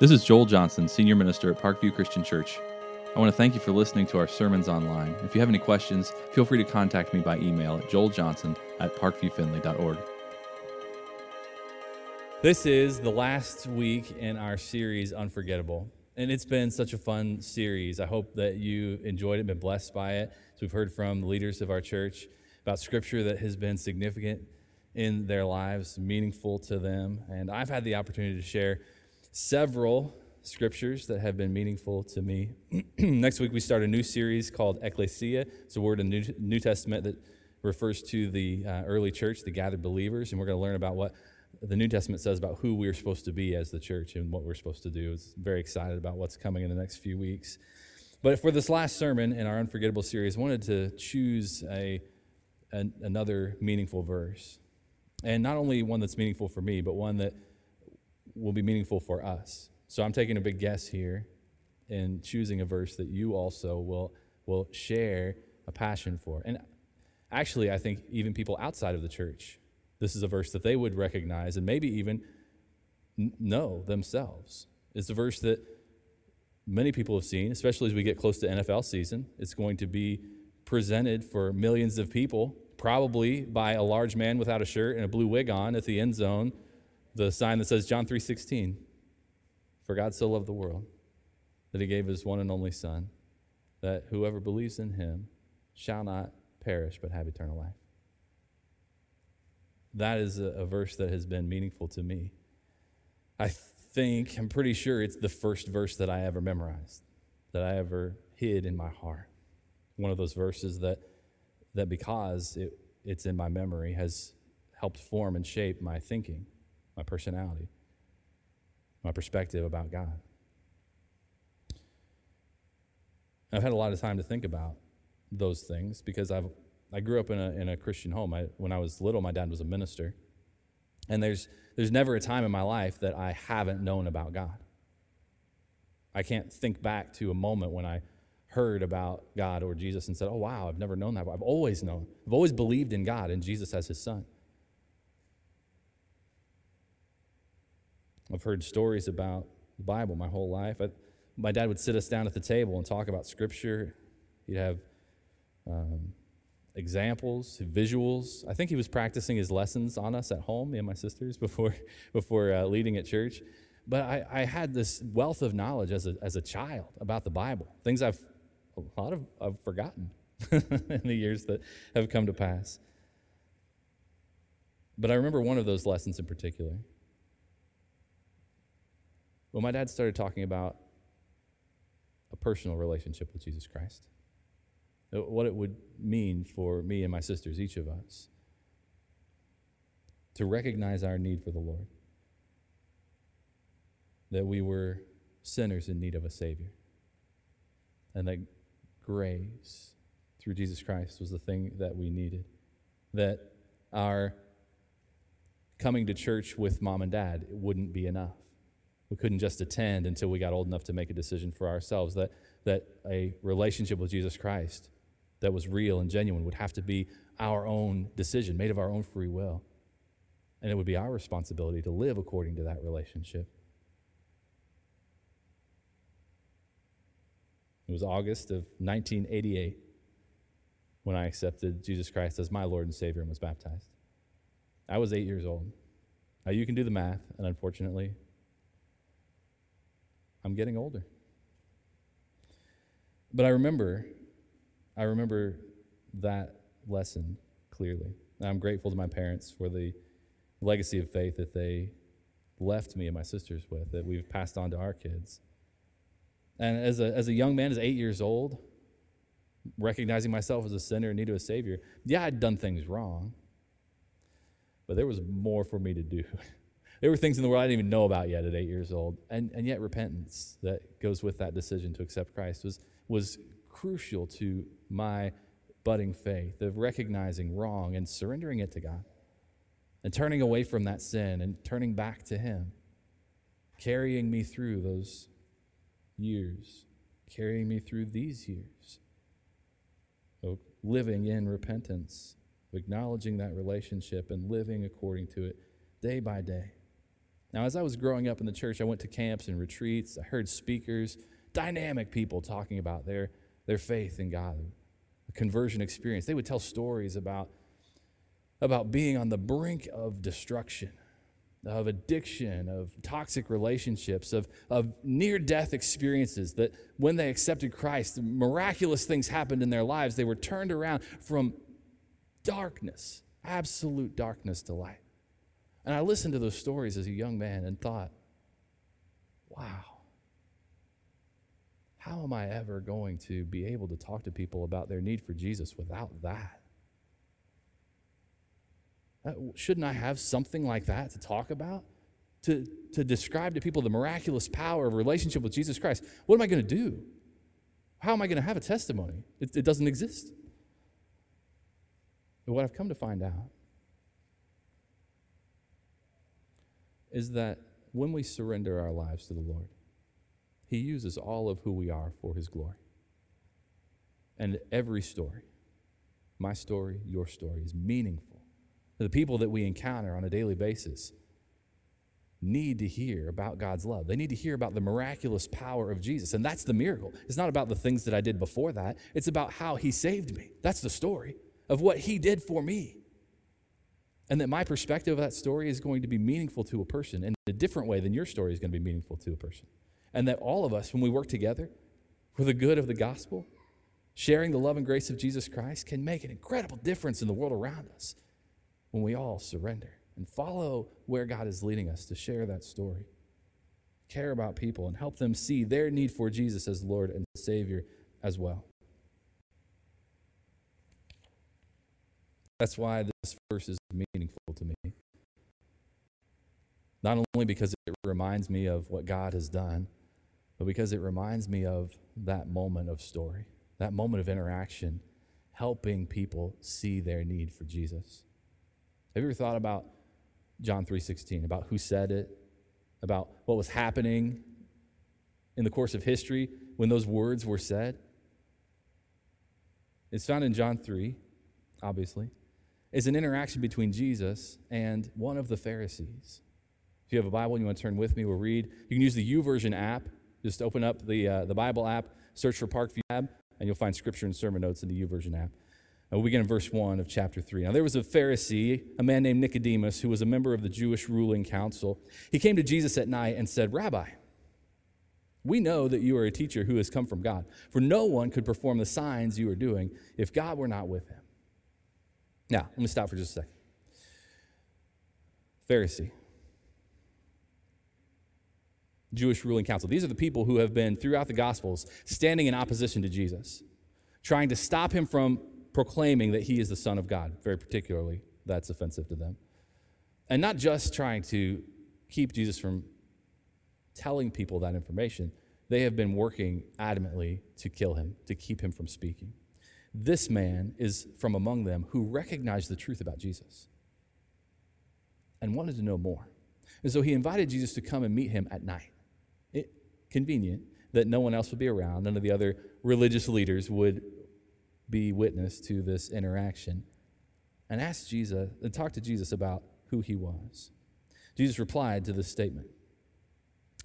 This is Joel Johnson, Senior Minister at Parkview Christian Church. I want to thank you for listening to our sermons online. If you have any questions, feel free to contact me by email at joeljohnson at parkviewfinley.org. This is the last week in our series, Unforgettable. And it's been such a fun series. I hope that you enjoyed it, been blessed by it. So we've heard from the leaders of our church about scripture that has been significant in their lives, meaningful to them. And I've had the opportunity to share several scriptures that have been meaningful to me. Next week, we start a new series called Ecclesia. It's a word in the New Testament that refers to the uh, early church, the gathered believers. And we're going to learn about what the New Testament says about who we're supposed to be as the church and what we're supposed to do. I'm very excited about what's coming in the next few weeks. But for this last sermon in our Unforgettable series, I wanted to choose a, an, another meaningful verse. And not only one that's meaningful for me, but one that will be meaningful for us. So I'm taking a big guess here in choosing a verse that you also will, will share a passion for. And actually, I think even people outside of the church, this is a verse that they would recognize and maybe even know themselves. It's a verse that many people have seen, especially as we get close to NFL season. It's going to be presented for millions of people, probably by a large man without a shirt and a blue wig on at the end zone the sign that says John 3:16. For God so loved the world that he gave his one and only son that whoever believes in him shall not perish but have eternal life. That is a, a verse that has been meaningful to me. I think, I'm pretty sure it's the first verse that I ever memorized, that I ever hid in my heart. One of those verses that, that because it, it's in my memory, has helped form and shape my thinking my personality, my perspective about God. I've had a lot of time to think about those things because I've I grew up in a, in a Christian home. I, when I was little, my dad was a minister. And there's, there's never a time in my life that I haven't known about God. I can't think back to a moment when I heard about God or Jesus and said, oh, wow, I've never known that. I've always known. I've always believed in God and Jesus as his son. I've heard stories about the Bible my whole life. I, my dad would sit us down at the table and talk about Scripture. He'd have um, examples, visuals. I think he was practicing his lessons on us at home, me and my sisters, before, before uh, leading at church. But I, I, had this wealth of knowledge as a, as a child about the Bible, things I've a lot of I've forgotten in the years that have come to pass. But I remember one of those lessons in particular. Well, my dad started talking about a personal relationship with Jesus Christ, uh, what it would mean for me and my sisters, each of us, to recognize our need for the Lord, that we were sinners in need of a Savior, and that grace through Jesus Christ was the thing that we needed, that our coming to church with mom and dad wouldn't be enough we couldn't just attend until we got old enough to make a decision for ourselves. That, that a relationship with Jesus Christ that was real and genuine would have to be our own decision, made of our own free will. And it would be our responsibility to live according to that relationship. It was August of 1988 when I accepted Jesus Christ as my Lord and Savior and was baptized. I was eight years old. Now, you can do the math, and unfortunately, I'm getting older. But I remember, I remember that lesson clearly. And I'm grateful to my parents for the legacy of faith that they left me and my sisters with, that we've passed on to our kids. And as a, as a young man, as eight years old, recognizing myself as a sinner in need of a Savior, yeah, I'd done things wrong, but there was more for me to do. There were things in the world I didn't even know about yet at eight years old. And, and yet, repentance that goes with that decision to accept Christ was, was crucial to my budding faith of recognizing wrong and surrendering it to God and turning away from that sin and turning back to Him, carrying me through those years, carrying me through these years of living in repentance, acknowledging that relationship and living according to it day by day Now, as I was growing up in the church, I went to camps and retreats. I heard speakers, dynamic people talking about their, their faith in God, a conversion experience. They would tell stories about, about being on the brink of destruction, of addiction, of toxic relationships, of, of near death experiences. That when they accepted Christ, miraculous things happened in their lives. They were turned around from darkness, absolute darkness to light. And I listened to those stories as a young man and thought, wow, how am I ever going to be able to talk to people about their need for Jesus without that? Uh, shouldn't I have something like that to talk about? To, to describe to people the miraculous power of relationship with Jesus Christ? What am I going to do? How am I going to have a testimony? It, it doesn't exist. But what I've come to find out is that when we surrender our lives to the Lord, He uses all of who we are for His glory. And every story, my story, your story, is meaningful. The people that we encounter on a daily basis need to hear about God's love. They need to hear about the miraculous power of Jesus. And that's the miracle. It's not about the things that I did before that, it's about how He saved me. That's the story of what He did for me and that my perspective of that story is going to be meaningful to a person in a different way than your story is going to be meaningful to a person. And that all of us, when we work together for the good of the gospel, sharing the love and grace of Jesus Christ can make an incredible difference in the world around us when we all surrender and follow where God is leading us to share that story. Care about people and help them see their need for Jesus as Lord and Savior as well. That's why this verse is meaningful to me. Not only because it reminds me of what God has done, but because it reminds me of that moment of story, that moment of interaction, helping people see their need for Jesus. Have you ever thought about John 3:16, about who said it, about what was happening in the course of history when those words were said? It's found in John 3, obviously is an interaction between Jesus and one of the Pharisees. If you have a Bible and you want to turn with me, we'll read. You can use the YouVersion app. Just open up the, uh, the Bible app, search for Parkview tab, and you'll find scripture and sermon notes in the YouVersion app. And we'll begin in verse 1 of chapter 3. Now, there was a Pharisee, a man named Nicodemus, who was a member of the Jewish ruling council. He came to Jesus at night and said, Rabbi, we know that you are a teacher who has come from God, for no one could perform the signs you are doing if God were not with him. Now, let me stop for just a second. Pharisee, Jewish ruling council. These are the people who have been throughout the Gospels standing in opposition to Jesus, trying to stop him from proclaiming that he is the Son of God. Very particularly, that's offensive to them. And not just trying to keep Jesus from telling people that information, they have been working adamantly to kill him, to keep him from speaking. This man is from among them who recognized the truth about Jesus and wanted to know more. And so he invited Jesus to come and meet him at night. It, convenient that no one else would be around, none of the other religious leaders would be witness to this interaction. And asked Jesus and talked to Jesus about who he was. Jesus replied to this statement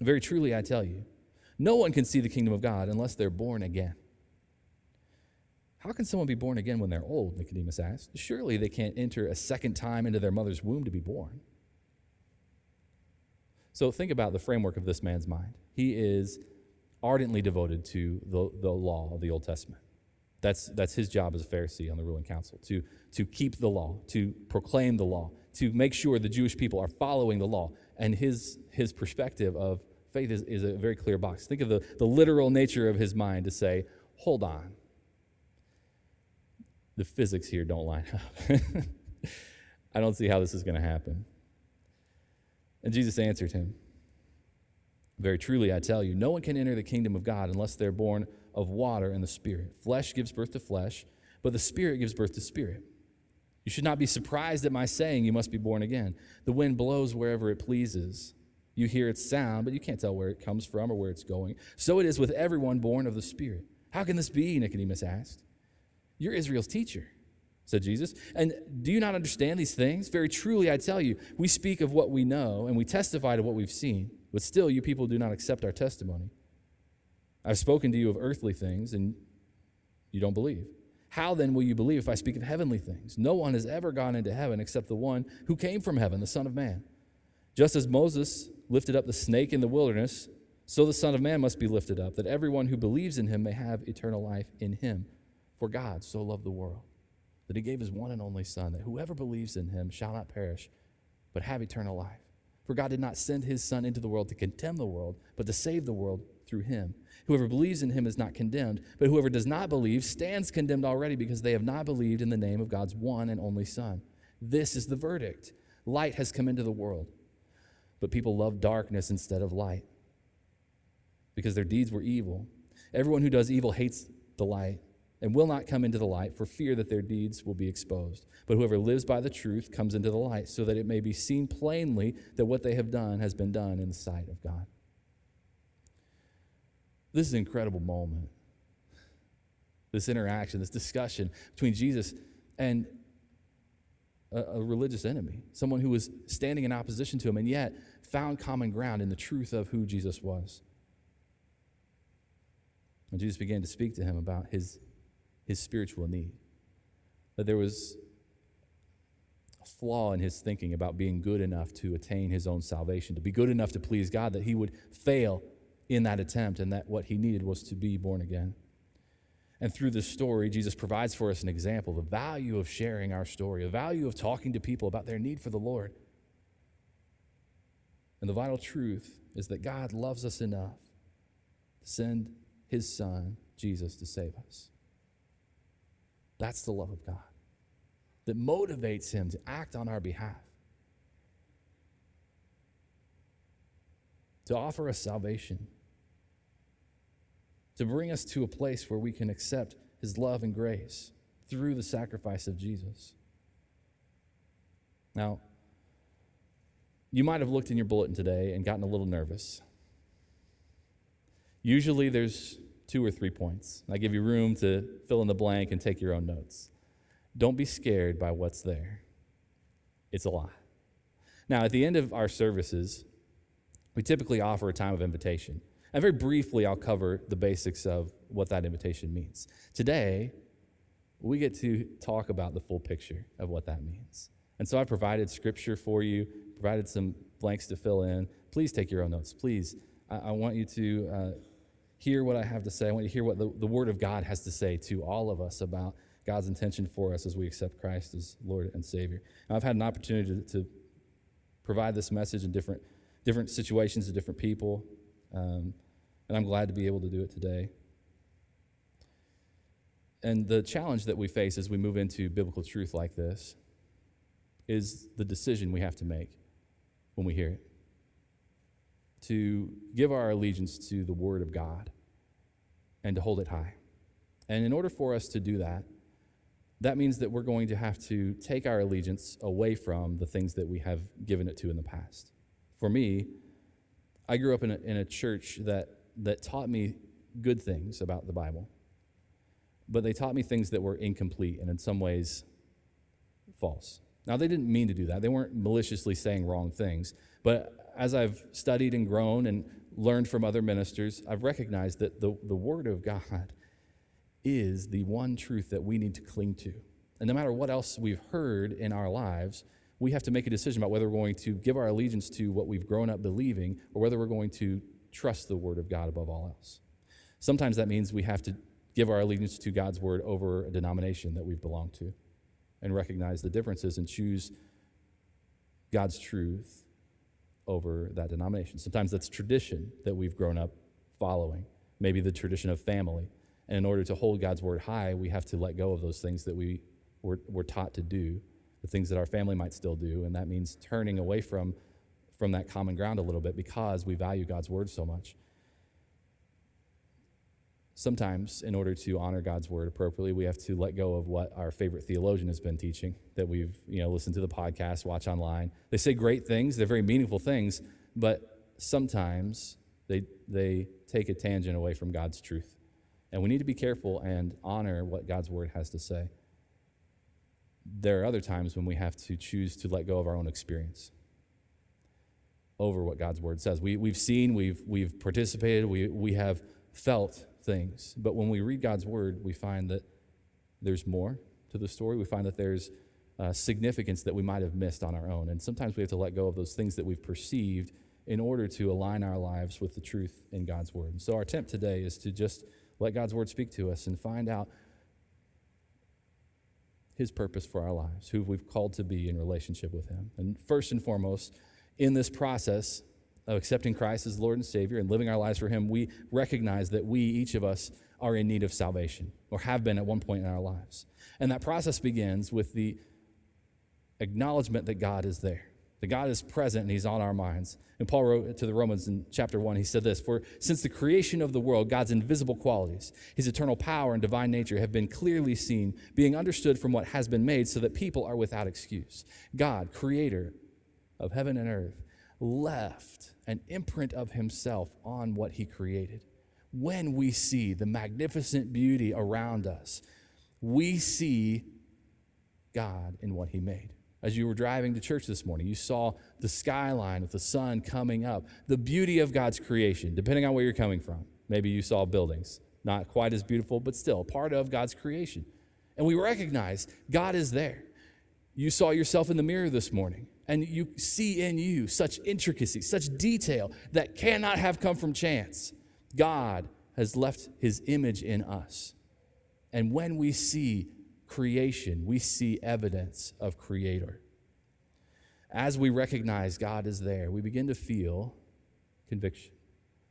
Very truly, I tell you, no one can see the kingdom of God unless they're born again. How can someone be born again when they're old? Nicodemus asked. Surely they can't enter a second time into their mother's womb to be born. So think about the framework of this man's mind. He is ardently devoted to the, the law of the Old Testament. That's, that's his job as a Pharisee on the ruling council, to, to keep the law, to proclaim the law, to make sure the Jewish people are following the law. And his, his perspective of faith is, is a very clear box. Think of the, the literal nature of his mind to say, hold on, the physics here don't line up. I don't see how this is going to happen. And Jesus answered him Very truly, I tell you, no one can enter the kingdom of God unless they're born of water and the Spirit. Flesh gives birth to flesh, but the Spirit gives birth to spirit. You should not be surprised at my saying you must be born again. The wind blows wherever it pleases. You hear its sound, but you can't tell where it comes from or where it's going. So it is with everyone born of the Spirit. How can this be? Nicodemus asked. You're Israel's teacher, said Jesus. And do you not understand these things? Very truly, I tell you, we speak of what we know and we testify to what we've seen, but still, you people do not accept our testimony. I've spoken to you of earthly things, and you don't believe. How then will you believe if I speak of heavenly things? No one has ever gone into heaven except the one who came from heaven, the Son of Man. Just as Moses lifted up the snake in the wilderness, so the Son of Man must be lifted up, that everyone who believes in him may have eternal life in him. For God so loved the world that he gave his one and only Son, that whoever believes in him shall not perish, but have eternal life. For God did not send his Son into the world to condemn the world, but to save the world through him. Whoever believes in him is not condemned, but whoever does not believe stands condemned already because they have not believed in the name of God's one and only Son. This is the verdict light has come into the world, but people love darkness instead of light because their deeds were evil. Everyone who does evil hates the light and will not come into the light for fear that their deeds will be exposed. But whoever lives by the truth comes into the light so that it may be seen plainly that what they have done has been done in the sight of God. This is an incredible moment. This interaction, this discussion between Jesus and a, a, religious enemy, someone who was standing in opposition to him and yet found common ground in the truth of who Jesus was. And Jesus began to speak to him about his his spiritual need. That there was a flaw in his thinking about being good enough to attain his own salvation, to be good enough to please God, that he would fail in that attempt, and that what he needed was to be born again. And through this story, Jesus provides for us an example the value of sharing our story, the value of talking to people about their need for the Lord. And the vital truth is that God loves us enough to send his son, Jesus, to save us. That's the love of God that motivates him to act on our behalf, to offer us salvation, to bring us to a place where we can accept his love and grace through the sacrifice of Jesus. Now, you might have looked in your bulletin today and gotten a little nervous. Usually there's two or three points. I give you room to fill in the blank and take your own notes. Don't be scared by what's there, it's a lot. Now, at the end of our services, we typically offer a time of invitation. And very briefly, I'll cover the basics of what that invitation means. Today, we get to talk about the full picture of what that means. And so I provided scripture for you, provided some blanks to fill in. Please take your own notes. Please, I, I want you to uh, hear what I have to say. I want you to hear what the, the Word of God has to say to all of us about God's intention for us as we accept Christ as Lord and Savior. I've had an opportunity to, to, provide this message in different, different situations to different people, um, and I'm glad to be able to do it today. And the challenge that we face as we move into biblical truth like this is the decision we have to make when we hear it to give our allegiance to the Word of God and to hold it high. And in order for us to do that, that means that we're going to have to take our allegiance away from the things that we have given it to in the past. For me, I grew up in a, in a church that, that taught me good things about the Bible, but they taught me things that were incomplete and in some ways false. Now, they didn't mean to do that. They weren't maliciously saying wrong things, but as I've studied and grown and learned from other ministers, I've recognized that the, the Word of God is the one truth that we need to cling to. And no matter what else we've heard in our lives, we have to make a decision about whether we're going to give our allegiance to what we've grown up believing or whether we're going to trust the Word of God above all else. Sometimes that means we have to give our allegiance to God's Word over a denomination that we've belonged to and recognize the differences and choose God's truth over that denomination. Sometimes that's tradition that we've grown up following, maybe the tradition of family. And in order to hold God's word high, we have to let go of those things that we were, were taught to do, the things that our family might still do. And that means turning away from, from that common ground a little bit because we value God's word so much sometimes, in order to honor God's word appropriately, we have to let go of what our favorite theologian has been teaching, that we've you know, listened to the podcast, watch online. They say great things, they're very meaningful things, but sometimes they, they take a tangent away from God's truth. And we need to be careful and honor what God's word has to say. there are other times when we have to choose to let go of our own experience over what God's word says. We, we've seen, we've, we've participated, we, we have felt things. But when we read God's word, we find that there's more to the story. We find that there's uh, significance that we might have missed on our own. And sometimes we have to let go of those things that we've perceived in order to align our lives with the truth in God's word. And so our attempt today is to just let God's word speak to us and find out his purpose for our lives, who we've called to be in relationship with him. And first and foremost, in this process of accepting Christ as Lord and Savior and living our lives for him, we recognize that we, each of us, are in need of salvation or have been at one point in our lives. And that process begins with the acknowledgement that God is there. That God is present and He's on our minds. And Paul wrote to the Romans in chapter 1, he said this For since the creation of the world, God's invisible qualities, His eternal power and divine nature have been clearly seen, being understood from what has been made, so that people are without excuse. God, creator of heaven and earth, left an imprint of Himself on what He created. When we see the magnificent beauty around us, we see God in what He made as you were driving to church this morning. You saw the skyline with the sun coming up, the beauty of God's creation, depending on where you're coming from. Maybe you saw buildings, not quite as beautiful, but still part of God's creation. And we recognize God is there. You saw yourself in the mirror this morning, and you see in you such intricacy, such detail that cannot have come from chance. God has left his image in us. And when we see creation, we see evidence of Creator. As we recognize God is there, we begin to feel conviction.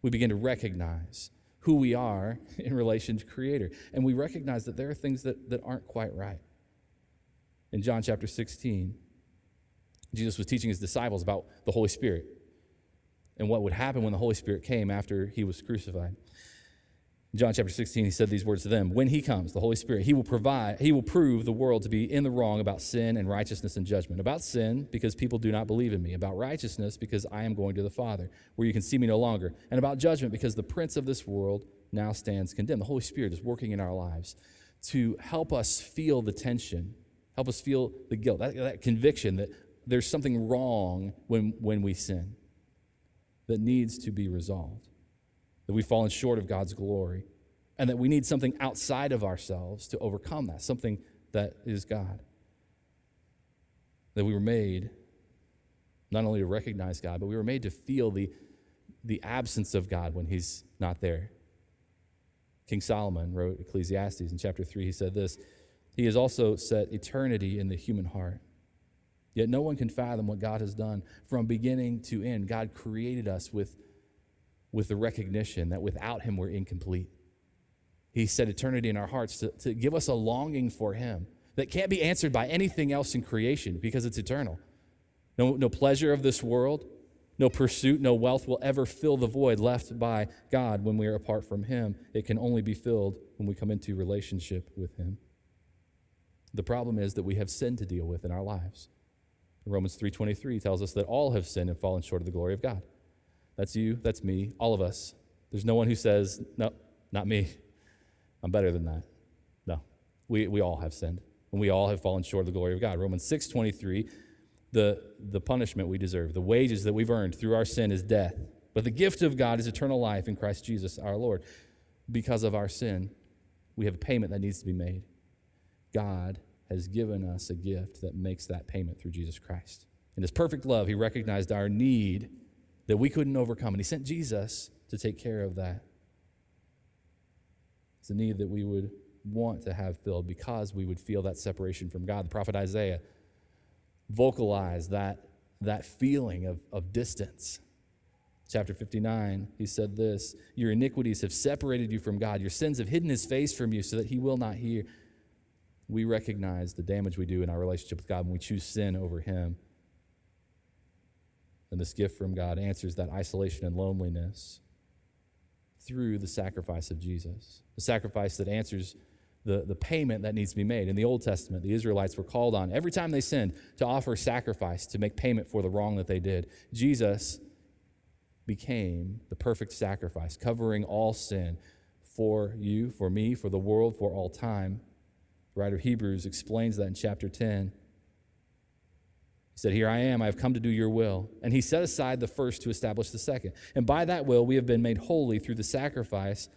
We begin to recognize who we are in relation to Creator. And we recognize that there are things that, that aren't quite right. In John chapter 16, Jesus was teaching his disciples about the Holy Spirit and what would happen when the Holy Spirit came after he was crucified. In John chapter 16, he said these words to them When he comes, the Holy Spirit, he will provide, he will prove the world to be in the wrong about sin and righteousness and judgment. About sin, because people do not believe in me. About righteousness, because I am going to the Father, where you can see me no longer. And about judgment, because the prince of this world now stands condemned. The Holy Spirit is working in our lives to help us feel the tension, help us feel the guilt, that, that conviction that there's something wrong when, when we sin that needs to be resolved that we've fallen short of God's glory, and that we need something outside of ourselves to overcome that, something that is God. That we were made not only to recognize God, but we were made to feel the, the absence of God when He's not there. King Solomon wrote Ecclesiastes in chapter 3. He said this He has also set eternity in the human heart. Yet no one can fathom what God has done from beginning to end. God created us with with the recognition that without Him we're incomplete. He set eternity in our hearts to, to give us a longing for Him that can't be answered by anything else in creation because it's eternal. No, no pleasure of this world, no pursuit, no wealth will ever fill the void left by God when we are apart from Him. It can only be filled when we come into relationship with Him. The problem is that we have sin to deal with in our lives. Romans 3:23 tells us that all have sinned and fallen short of the glory of God. That's you, that's me, all of us. There's no one who says, no, not me. I'm better than that. No. We, we all have sinned, and we all have fallen short of the glory of God. Romans 6:23 the, the punishment we deserve, the wages that we've earned through our sin is death. But the gift of God is eternal life in Christ Jesus our Lord. Because of our sin, we have a payment that needs to be made. God has given us a gift that makes that payment through Jesus Christ. In his perfect love, he recognized our need that we couldn't overcome. And He sent Jesus to take care of that. It's a need that we would want to have filled because we would feel that separation from God. The prophet Isaiah vocalized that, that feeling of, of distance. Chapter 59, he said this Your iniquities have separated you from God. Your sins have hidden his face from you so that he will not hear. We recognize the damage we do in our relationship with God when we choose sin over him. And this gift from God answers that isolation and loneliness through the sacrifice of Jesus, the sacrifice that answers the, the payment that needs to be made. In the Old Testament, the Israelites were called on every time they sinned to offer sacrifice to make payment for the wrong that they did. Jesus became the perfect sacrifice, covering all sin for you, for me, for the world, for all time. Writer of Hebrews explains that in chapter 10. He said, Here I am, I have come to do your will. And he set aside the first to establish the second. And by that will, we have been made holy through the sacrifice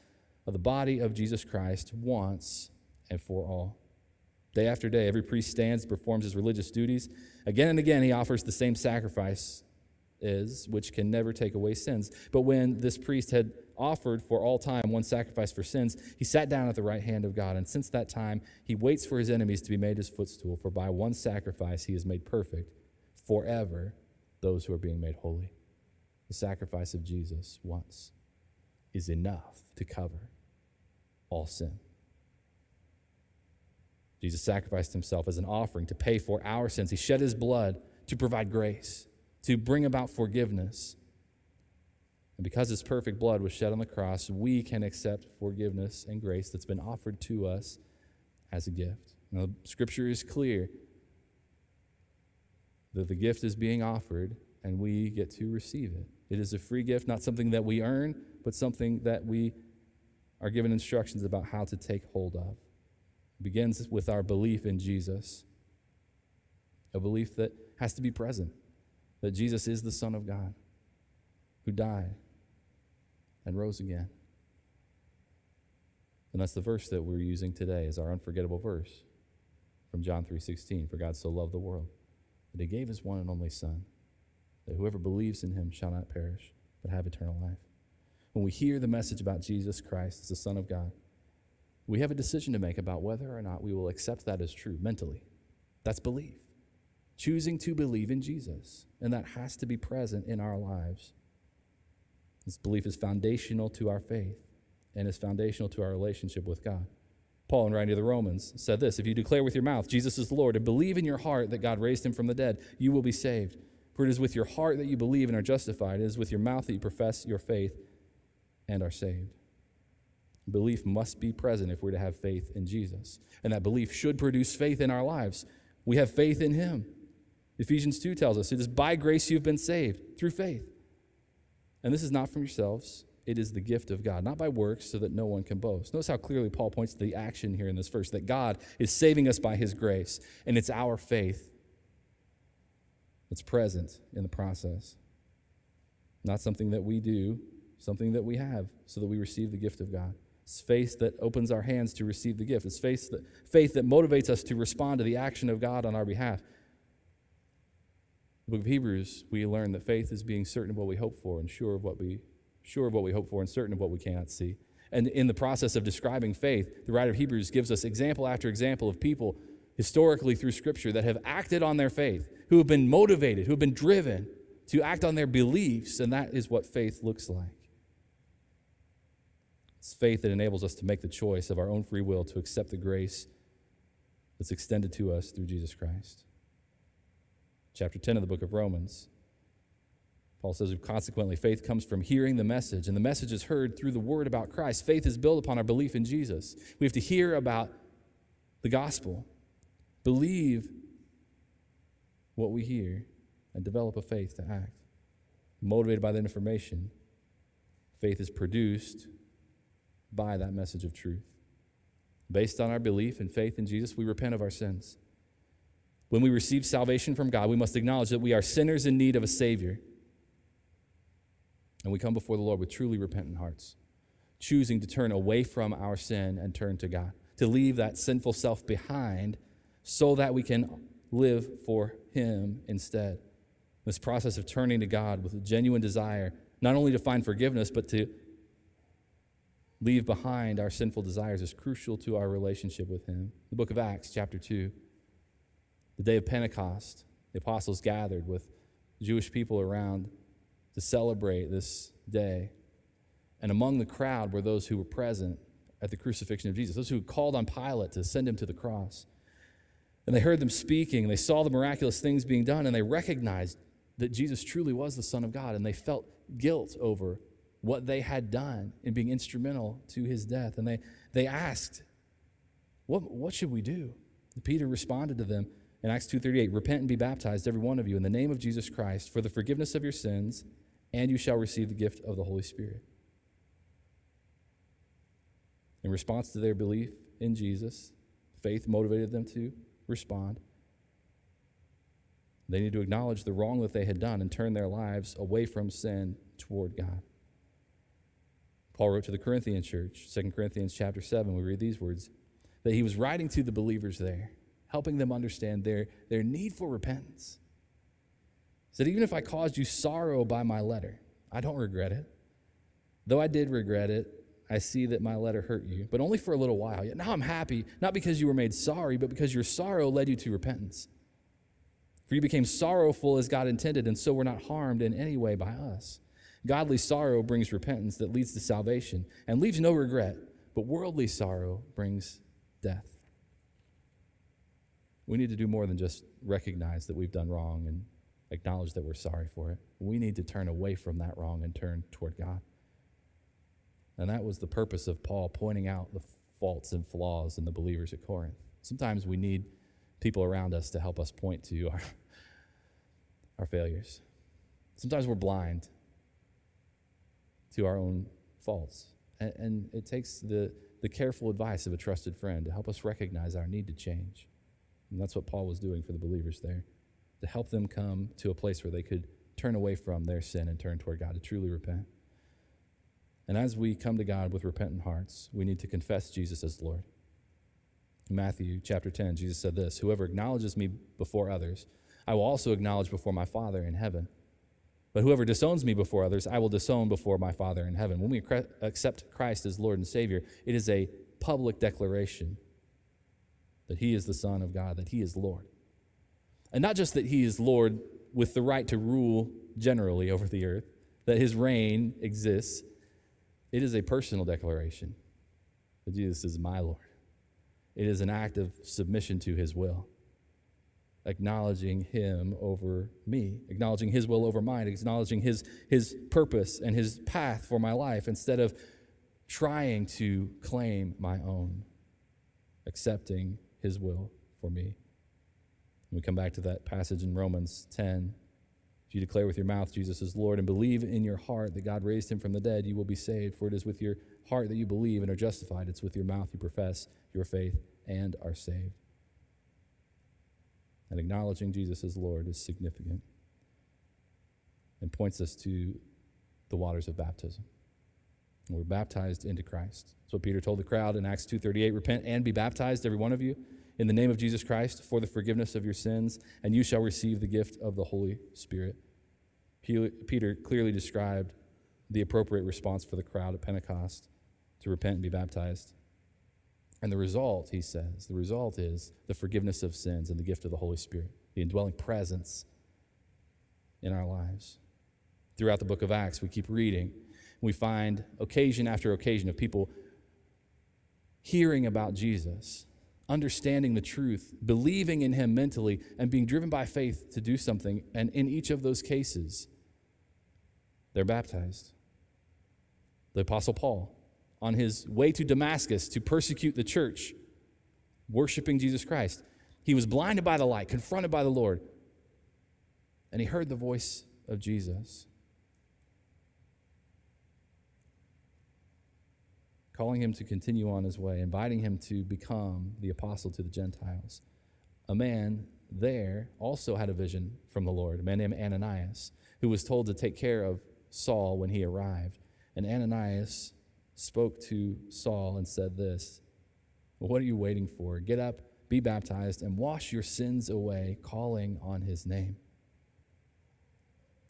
of the body of Jesus Christ once and for all. Day after day, every priest stands, performs his religious duties. Again and again, he offers the same sacrifice is, which can never take away sins. But when this priest had offered for all time one sacrifice for sins, he sat down at the right hand of God. And since that time, he waits for his enemies to be made his footstool. For by one sacrifice, he has made perfect forever those who are being made holy. The sacrifice of Jesus once is enough to cover all sin. Jesus sacrificed himself as an offering to pay for our sins. He shed his blood to provide grace, to bring about forgiveness. And because his perfect blood was shed on the cross, we can accept forgiveness and grace that's been offered to us as a gift. Now, the scripture is clear that the gift is being offered and we get to receive it. It is a free gift, not something that we earn, but something that we are given instructions about how to take hold of. It begins with our belief in Jesus, a belief that has to be present that Jesus is the Son of God who died and rose again. And that's the verse that we're using today as our unforgettable verse from John 3:16 for God so loved the world that he gave his one and only son that whoever believes in him shall not perish but have eternal life. When we hear the message about Jesus Christ as the son of God, we have a decision to make about whether or not we will accept that as true mentally. That's belief. Choosing to believe in Jesus, and that has to be present in our lives. This belief is foundational to our faith and is foundational to our relationship with God. Paul, in writing to the Romans, said this If you declare with your mouth Jesus is Lord and believe in your heart that God raised him from the dead, you will be saved. For it is with your heart that you believe and are justified, it is with your mouth that you profess your faith and are saved. Belief must be present if we're to have faith in Jesus. And that belief should produce faith in our lives. We have faith in Him. Ephesians 2 tells us it is by grace you've been saved through faith. And this is not from yourselves, it is the gift of God, not by works, so that no one can boast. Notice how clearly Paul points to the action here in this verse that God is saving us by his grace, and it's our faith that's present in the process. Not something that we do, something that we have, so that we receive the gift of God. It's faith that opens our hands to receive the gift. It's faith that, faith that motivates us to respond to the action of God on our behalf. The book of Hebrews, we learn that faith is being certain of what we hope for and sure of what we sure of what we hope for and certain of what we cannot see. And in the process of describing faith, the writer of Hebrews gives us example after example of people historically through Scripture that have acted on their faith, who have been motivated, who have been driven to act on their beliefs, and that is what faith looks like. It's faith that enables us to make the choice of our own free will to accept the grace that's extended to us through Jesus Christ. Chapter 10 of the book of Romans. Paul says, consequently, faith comes from hearing the message, and the message is heard through the word about Christ. Faith is built upon our belief in Jesus. We have to hear about the gospel, believe what we hear, and develop a faith to act. Motivated by that information, faith is produced by that message of truth. Based on our belief and faith in Jesus, we repent of our sins. When we receive salvation from God, we must acknowledge that we are sinners in need of a Savior. And we come before the Lord with truly repentant hearts, choosing to turn away from our sin and turn to God, to leave that sinful self behind so that we can live for Him instead. This process of turning to God with a genuine desire, not only to find forgiveness, but to leave behind our sinful desires is crucial to our relationship with Him. The book of Acts, chapter 2, the day of Pentecost, the apostles gathered with Jewish people around to celebrate this day. And among the crowd were those who were present at the crucifixion of Jesus, those who called on Pilate to send him to the cross. And they heard them speaking, and they saw the miraculous things being done, and they recognized that Jesus truly was the Son of God, and they felt guilt over what they had done in being instrumental to his death. And they, they asked, what, what should we do? Peter responded to them in Acts 2.38, Repent and be baptized, every one of you, in the name of Jesus Christ, for the forgiveness of your sins, and you shall receive the gift of the Holy Spirit. In response to their belief in Jesus, Faith motivated them to respond. They need to acknowledge the wrong that they had done and turn their lives away from sin toward God. Paul wrote to the Corinthian church, 2 Corinthians chapter 7, we read these words, that he was writing to the believers there, helping them understand their, their need for repentance. Said, Even if I caused you sorrow by my letter, I don't regret it. Though I did regret it, I see that my letter hurt you, but only for a little while. Yet now I'm happy, not because you were made sorry, but because your sorrow led you to repentance. For you became sorrowful as God intended, and so were not harmed in any way by us. Godly sorrow brings repentance that leads to salvation and leaves no regret, but worldly sorrow brings death. We need to do more than just recognize that we've done wrong and acknowledge that we're sorry for it. We need to turn away from that wrong and turn toward God. And that was the purpose of Paul pointing out the faults and flaws in the believers at Corinth. Sometimes we need people around us to help us point to our, our failures. Sometimes we're blind to our own faults. And, and it takes the, the careful advice of a trusted friend to help us recognize our need to change. And that's what Paul was doing for the believers there, to help them come to a place where they could turn away from their sin and turn toward God, to truly repent. And as we come to God with repentant hearts, we need to confess Jesus as Lord. In Matthew chapter 10, Jesus said this Whoever acknowledges me before others, I will also acknowledge before my Father in heaven. But whoever disowns me before others, I will disown before my Father in heaven. When we accept Christ as Lord and Savior, it is a public declaration that He is the Son of God, that He is Lord. And not just that He is Lord with the right to rule generally over the earth, that His reign exists, it is a personal declaration that Jesus is my Lord. It is an act of submission to His will acknowledging him over me, acknowledging his will over mine, acknowledging his, his purpose and his path for my life instead of trying to claim my own, accepting his will for me. we come back to that passage in Romans 10. If you declare with your mouth Jesus is Lord and believe in your heart that God raised him from the dead, you will be saved. For it is with your heart that you believe and are justified. It's with your mouth you profess your faith and are saved. And acknowledging Jesus as Lord is significant and points us to the waters of baptism. We're baptized into Christ. That's what Peter told the crowd in Acts 2:38, "Repent and be baptized every one of you in the name of Jesus Christ for the forgiveness of your sins, and you shall receive the gift of the Holy Spirit." Peter clearly described the appropriate response for the crowd at Pentecost to repent and be baptized. And the result, he says, the result is the forgiveness of sins and the gift of the Holy Spirit, the indwelling presence in our lives. Throughout the book of Acts, we keep reading. We find occasion after occasion of people hearing about Jesus, understanding the truth, believing in him mentally, and being driven by faith to do something. And in each of those cases, they're baptized. The Apostle Paul on his way to Damascus to persecute the church, worshiping Jesus Christ. He was blinded by the light, confronted by the Lord, and he heard the voice of Jesus. Calling him to continue on his way, inviting him to become the apostle to the Gentiles. A man there also had a vision from the Lord, a man named Ananias, who was told to take care of Saul when he arrived. And Ananias spoke to Saul and said this What are you waiting for? Get up, be baptized, and wash your sins away, calling on his name.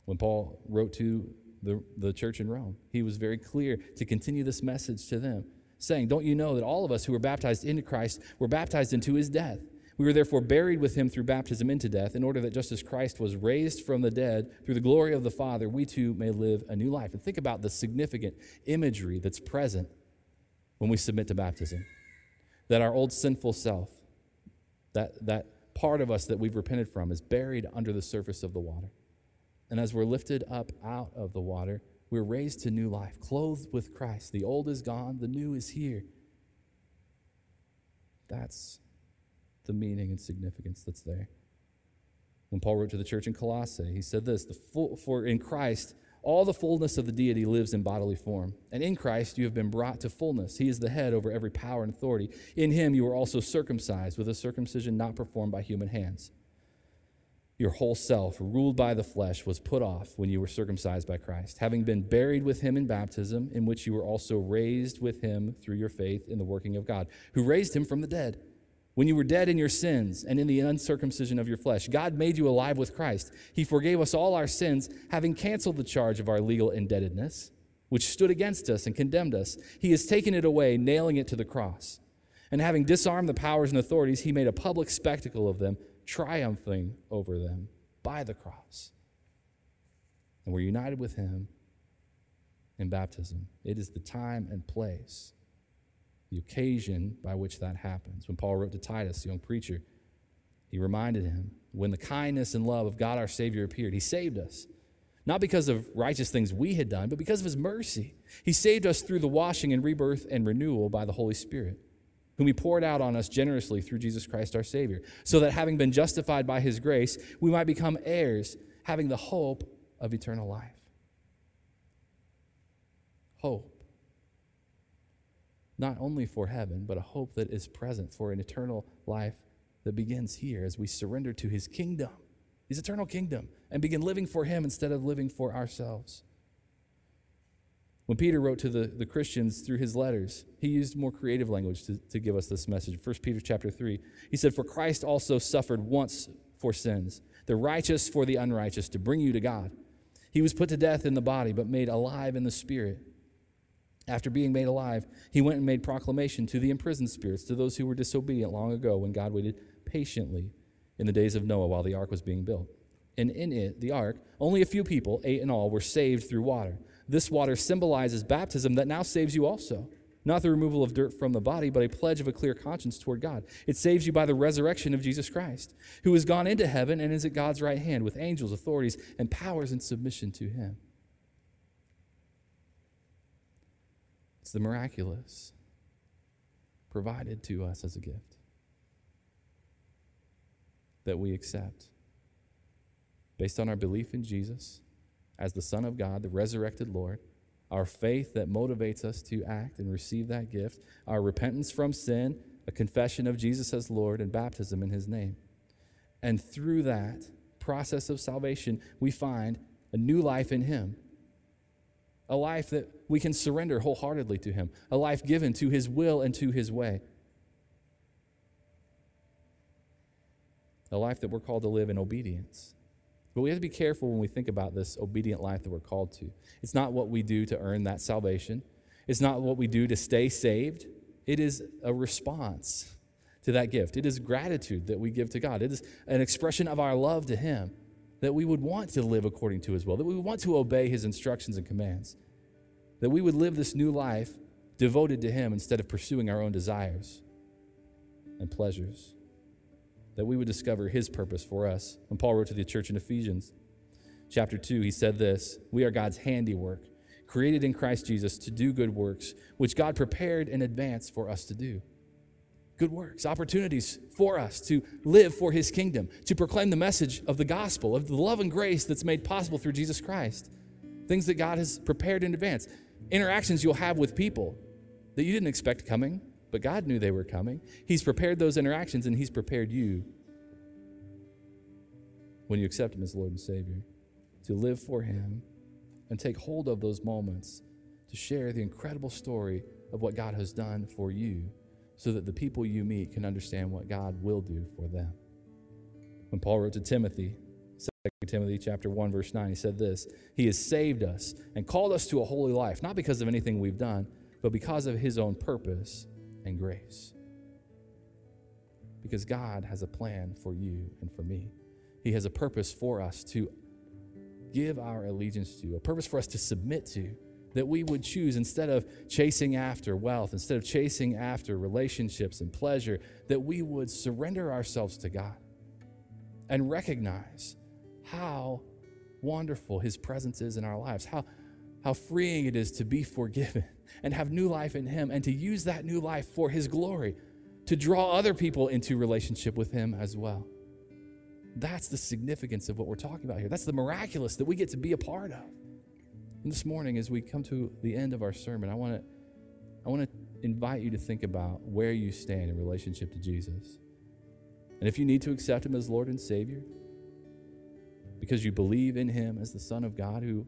When Paul wrote to the, the church in Rome, he was very clear to continue this message to them, saying, Don't you know that all of us who were baptized into Christ were baptized into his death? We were therefore buried with him through baptism into death, in order that just as Christ was raised from the dead through the glory of the Father, we too may live a new life. And think about the significant imagery that's present when we submit to baptism. That our old sinful self, that, that part of us that we've repented from, is buried under the surface of the water. And as we're lifted up out of the water, we're raised to new life, clothed with Christ. The old is gone, the new is here. That's the meaning and significance that's there. When Paul wrote to the church in Colossae, he said this For in Christ, All the fullness of the deity lives in bodily form. And in Christ you have been brought to fullness. He is the head over every power and authority. In him you were also circumcised with a circumcision not performed by human hands. Your whole self, ruled by the flesh, was put off when you were circumcised by Christ, having been buried with him in baptism, in which you were also raised with him through your faith in the working of God, who raised him from the dead when you were dead in your sins and in the uncircumcision of your flesh, God made you alive with Christ. He forgave us all our sins, having canceled the charge of our legal indebtedness, which stood against us and condemned us. He has taken it away, nailing it to the cross. And having disarmed the powers and authorities, he made a public spectacle of them, triumphing over them by the cross. And we're united with him in baptism. It is the time and place the occasion by which that happens. When Paul wrote to Titus, the young preacher, he reminded him when the kindness and love of God our Savior appeared, he saved us. Not because of righteous things we had done, but because of his mercy. He saved us through the washing and rebirth and renewal by the Holy Spirit, whom he poured out on us generously through Jesus Christ our Savior, so that having been justified by his grace, we might become heirs, having the hope of eternal life. Hope not only for heaven, but a hope that is present for an eternal life that begins here as we surrender to his kingdom, his eternal kingdom, and begin living for him instead of living for ourselves. When Peter wrote to the, the Christians through his letters, he used more creative language to, to give us this message. 1 Peter chapter 3, he said, For Christ also suffered once for sins, the righteous for the unrighteous, to bring you to God. He was put to death in the body, but made alive in the spirit after being made alive, he went and made proclamation to the imprisoned spirits, to those who were disobedient long ago when God waited patiently in the days of Noah while the ark was being built. And in it, the ark, only a few people, eight in all, were saved through water. This water symbolizes baptism that now saves you also. Not the removal of dirt from the body, but a pledge of a clear conscience toward God. It saves you by the resurrection of Jesus Christ, who has gone into heaven and is at God's right hand with angels, authorities, and powers in submission to him. It's the miraculous provided to us as a gift that we accept based on our belief in Jesus as the Son of God, the resurrected Lord, our faith that motivates us to act and receive that gift, our repentance from sin, a confession of Jesus as Lord, and baptism in His name. And through that process of salvation, we find a new life in Him a life that we can surrender wholeheartedly to Him, a life given to His will and to His way. A life that we're called to live in obedience. But we have to be careful when we think about this obedient life that we're called to. It's not what we do to earn that salvation, it's not what we do to stay saved. It is a response to that gift. It is gratitude that we give to God, it is an expression of our love to Him that we would want to live according to his will, that we would want to obey his instructions and commands, that we would live this new life devoted to him instead of pursuing our own desires and pleasures, that we would discover his purpose for us. When Paul wrote to the church in Ephesians, chapter 2, he said this We are God's handiwork, created in Christ Jesus to do good works, which God prepared in advance for us to do good works, opportunities for us to live for his kingdom, to proclaim the message of the gospel, of the love and grace that's made possible through Jesus Christ. Things that God has prepared in advance. Interactions you'll have with people that you didn't expect coming, but God knew they were coming. He's prepared those interactions and he's prepared you when you accept him as Lord and Savior to live for him and take hold of those moments to share the incredible story of what God has done for you so that the people you meet can understand what God will do for them. When Paul wrote to Timothy, 2 Timothy chapter 1 verse 9, he said this, he has saved us and called us to a holy life, not because of anything we've done, but because of his own purpose and grace. Because God has a plan for you and for me. He has a purpose for us to give our allegiance to, a purpose for us to submit to that we would choose instead of chasing after wealth, instead of chasing after relationships and pleasure, that we would surrender ourselves to God and recognize how wonderful His presence is in our lives, how, how freeing it is to be forgiven and have new life in Him and to use that new life for His glory, to draw other people into relationship with Him as well. That's the significance of what we're talking about here. That's the miraculous that we get to be a part of. And this morning, as we come to the end of our sermon, I want to I want to invite you to think about where you stand in relationship to Jesus. And if you need to accept him as Lord and Savior, because you believe in him as the Son of God who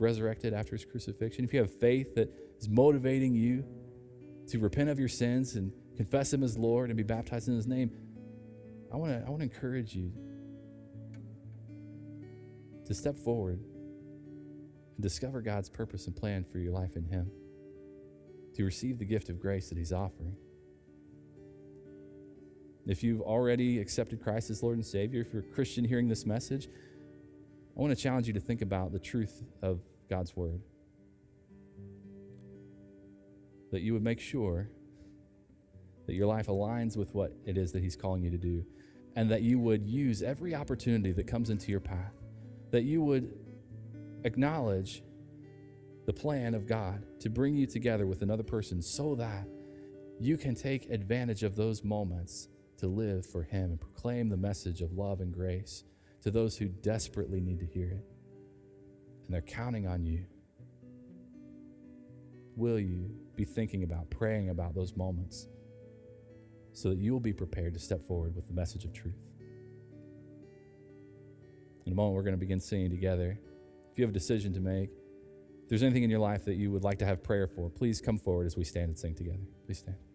resurrected after his crucifixion, if you have faith that is motivating you to repent of your sins and confess him as Lord and be baptized in his name, I want to I want to encourage you to step forward and discover God's purpose and plan for your life in him. To receive the gift of grace that he's offering. If you've already accepted Christ as Lord and Savior, if you're a Christian hearing this message, I want to challenge you to think about the truth of God's Word. That you would make sure that your life aligns with what it is that He's calling you to do, and that you would use every opportunity that comes into your path, that you would acknowledge the plan of God to bring you together with another person so that you can take advantage of those moments to live for Him and proclaim the message of love and grace to those who desperately need to hear it. And they're counting on you. Will you be thinking about, praying about those moments so that you will be prepared to step forward with the message of truth? In a moment, we're going to begin singing together. If you have a decision to make, if there's anything in your life that you would like to have prayer for, please come forward as we stand and sing together. Please stand.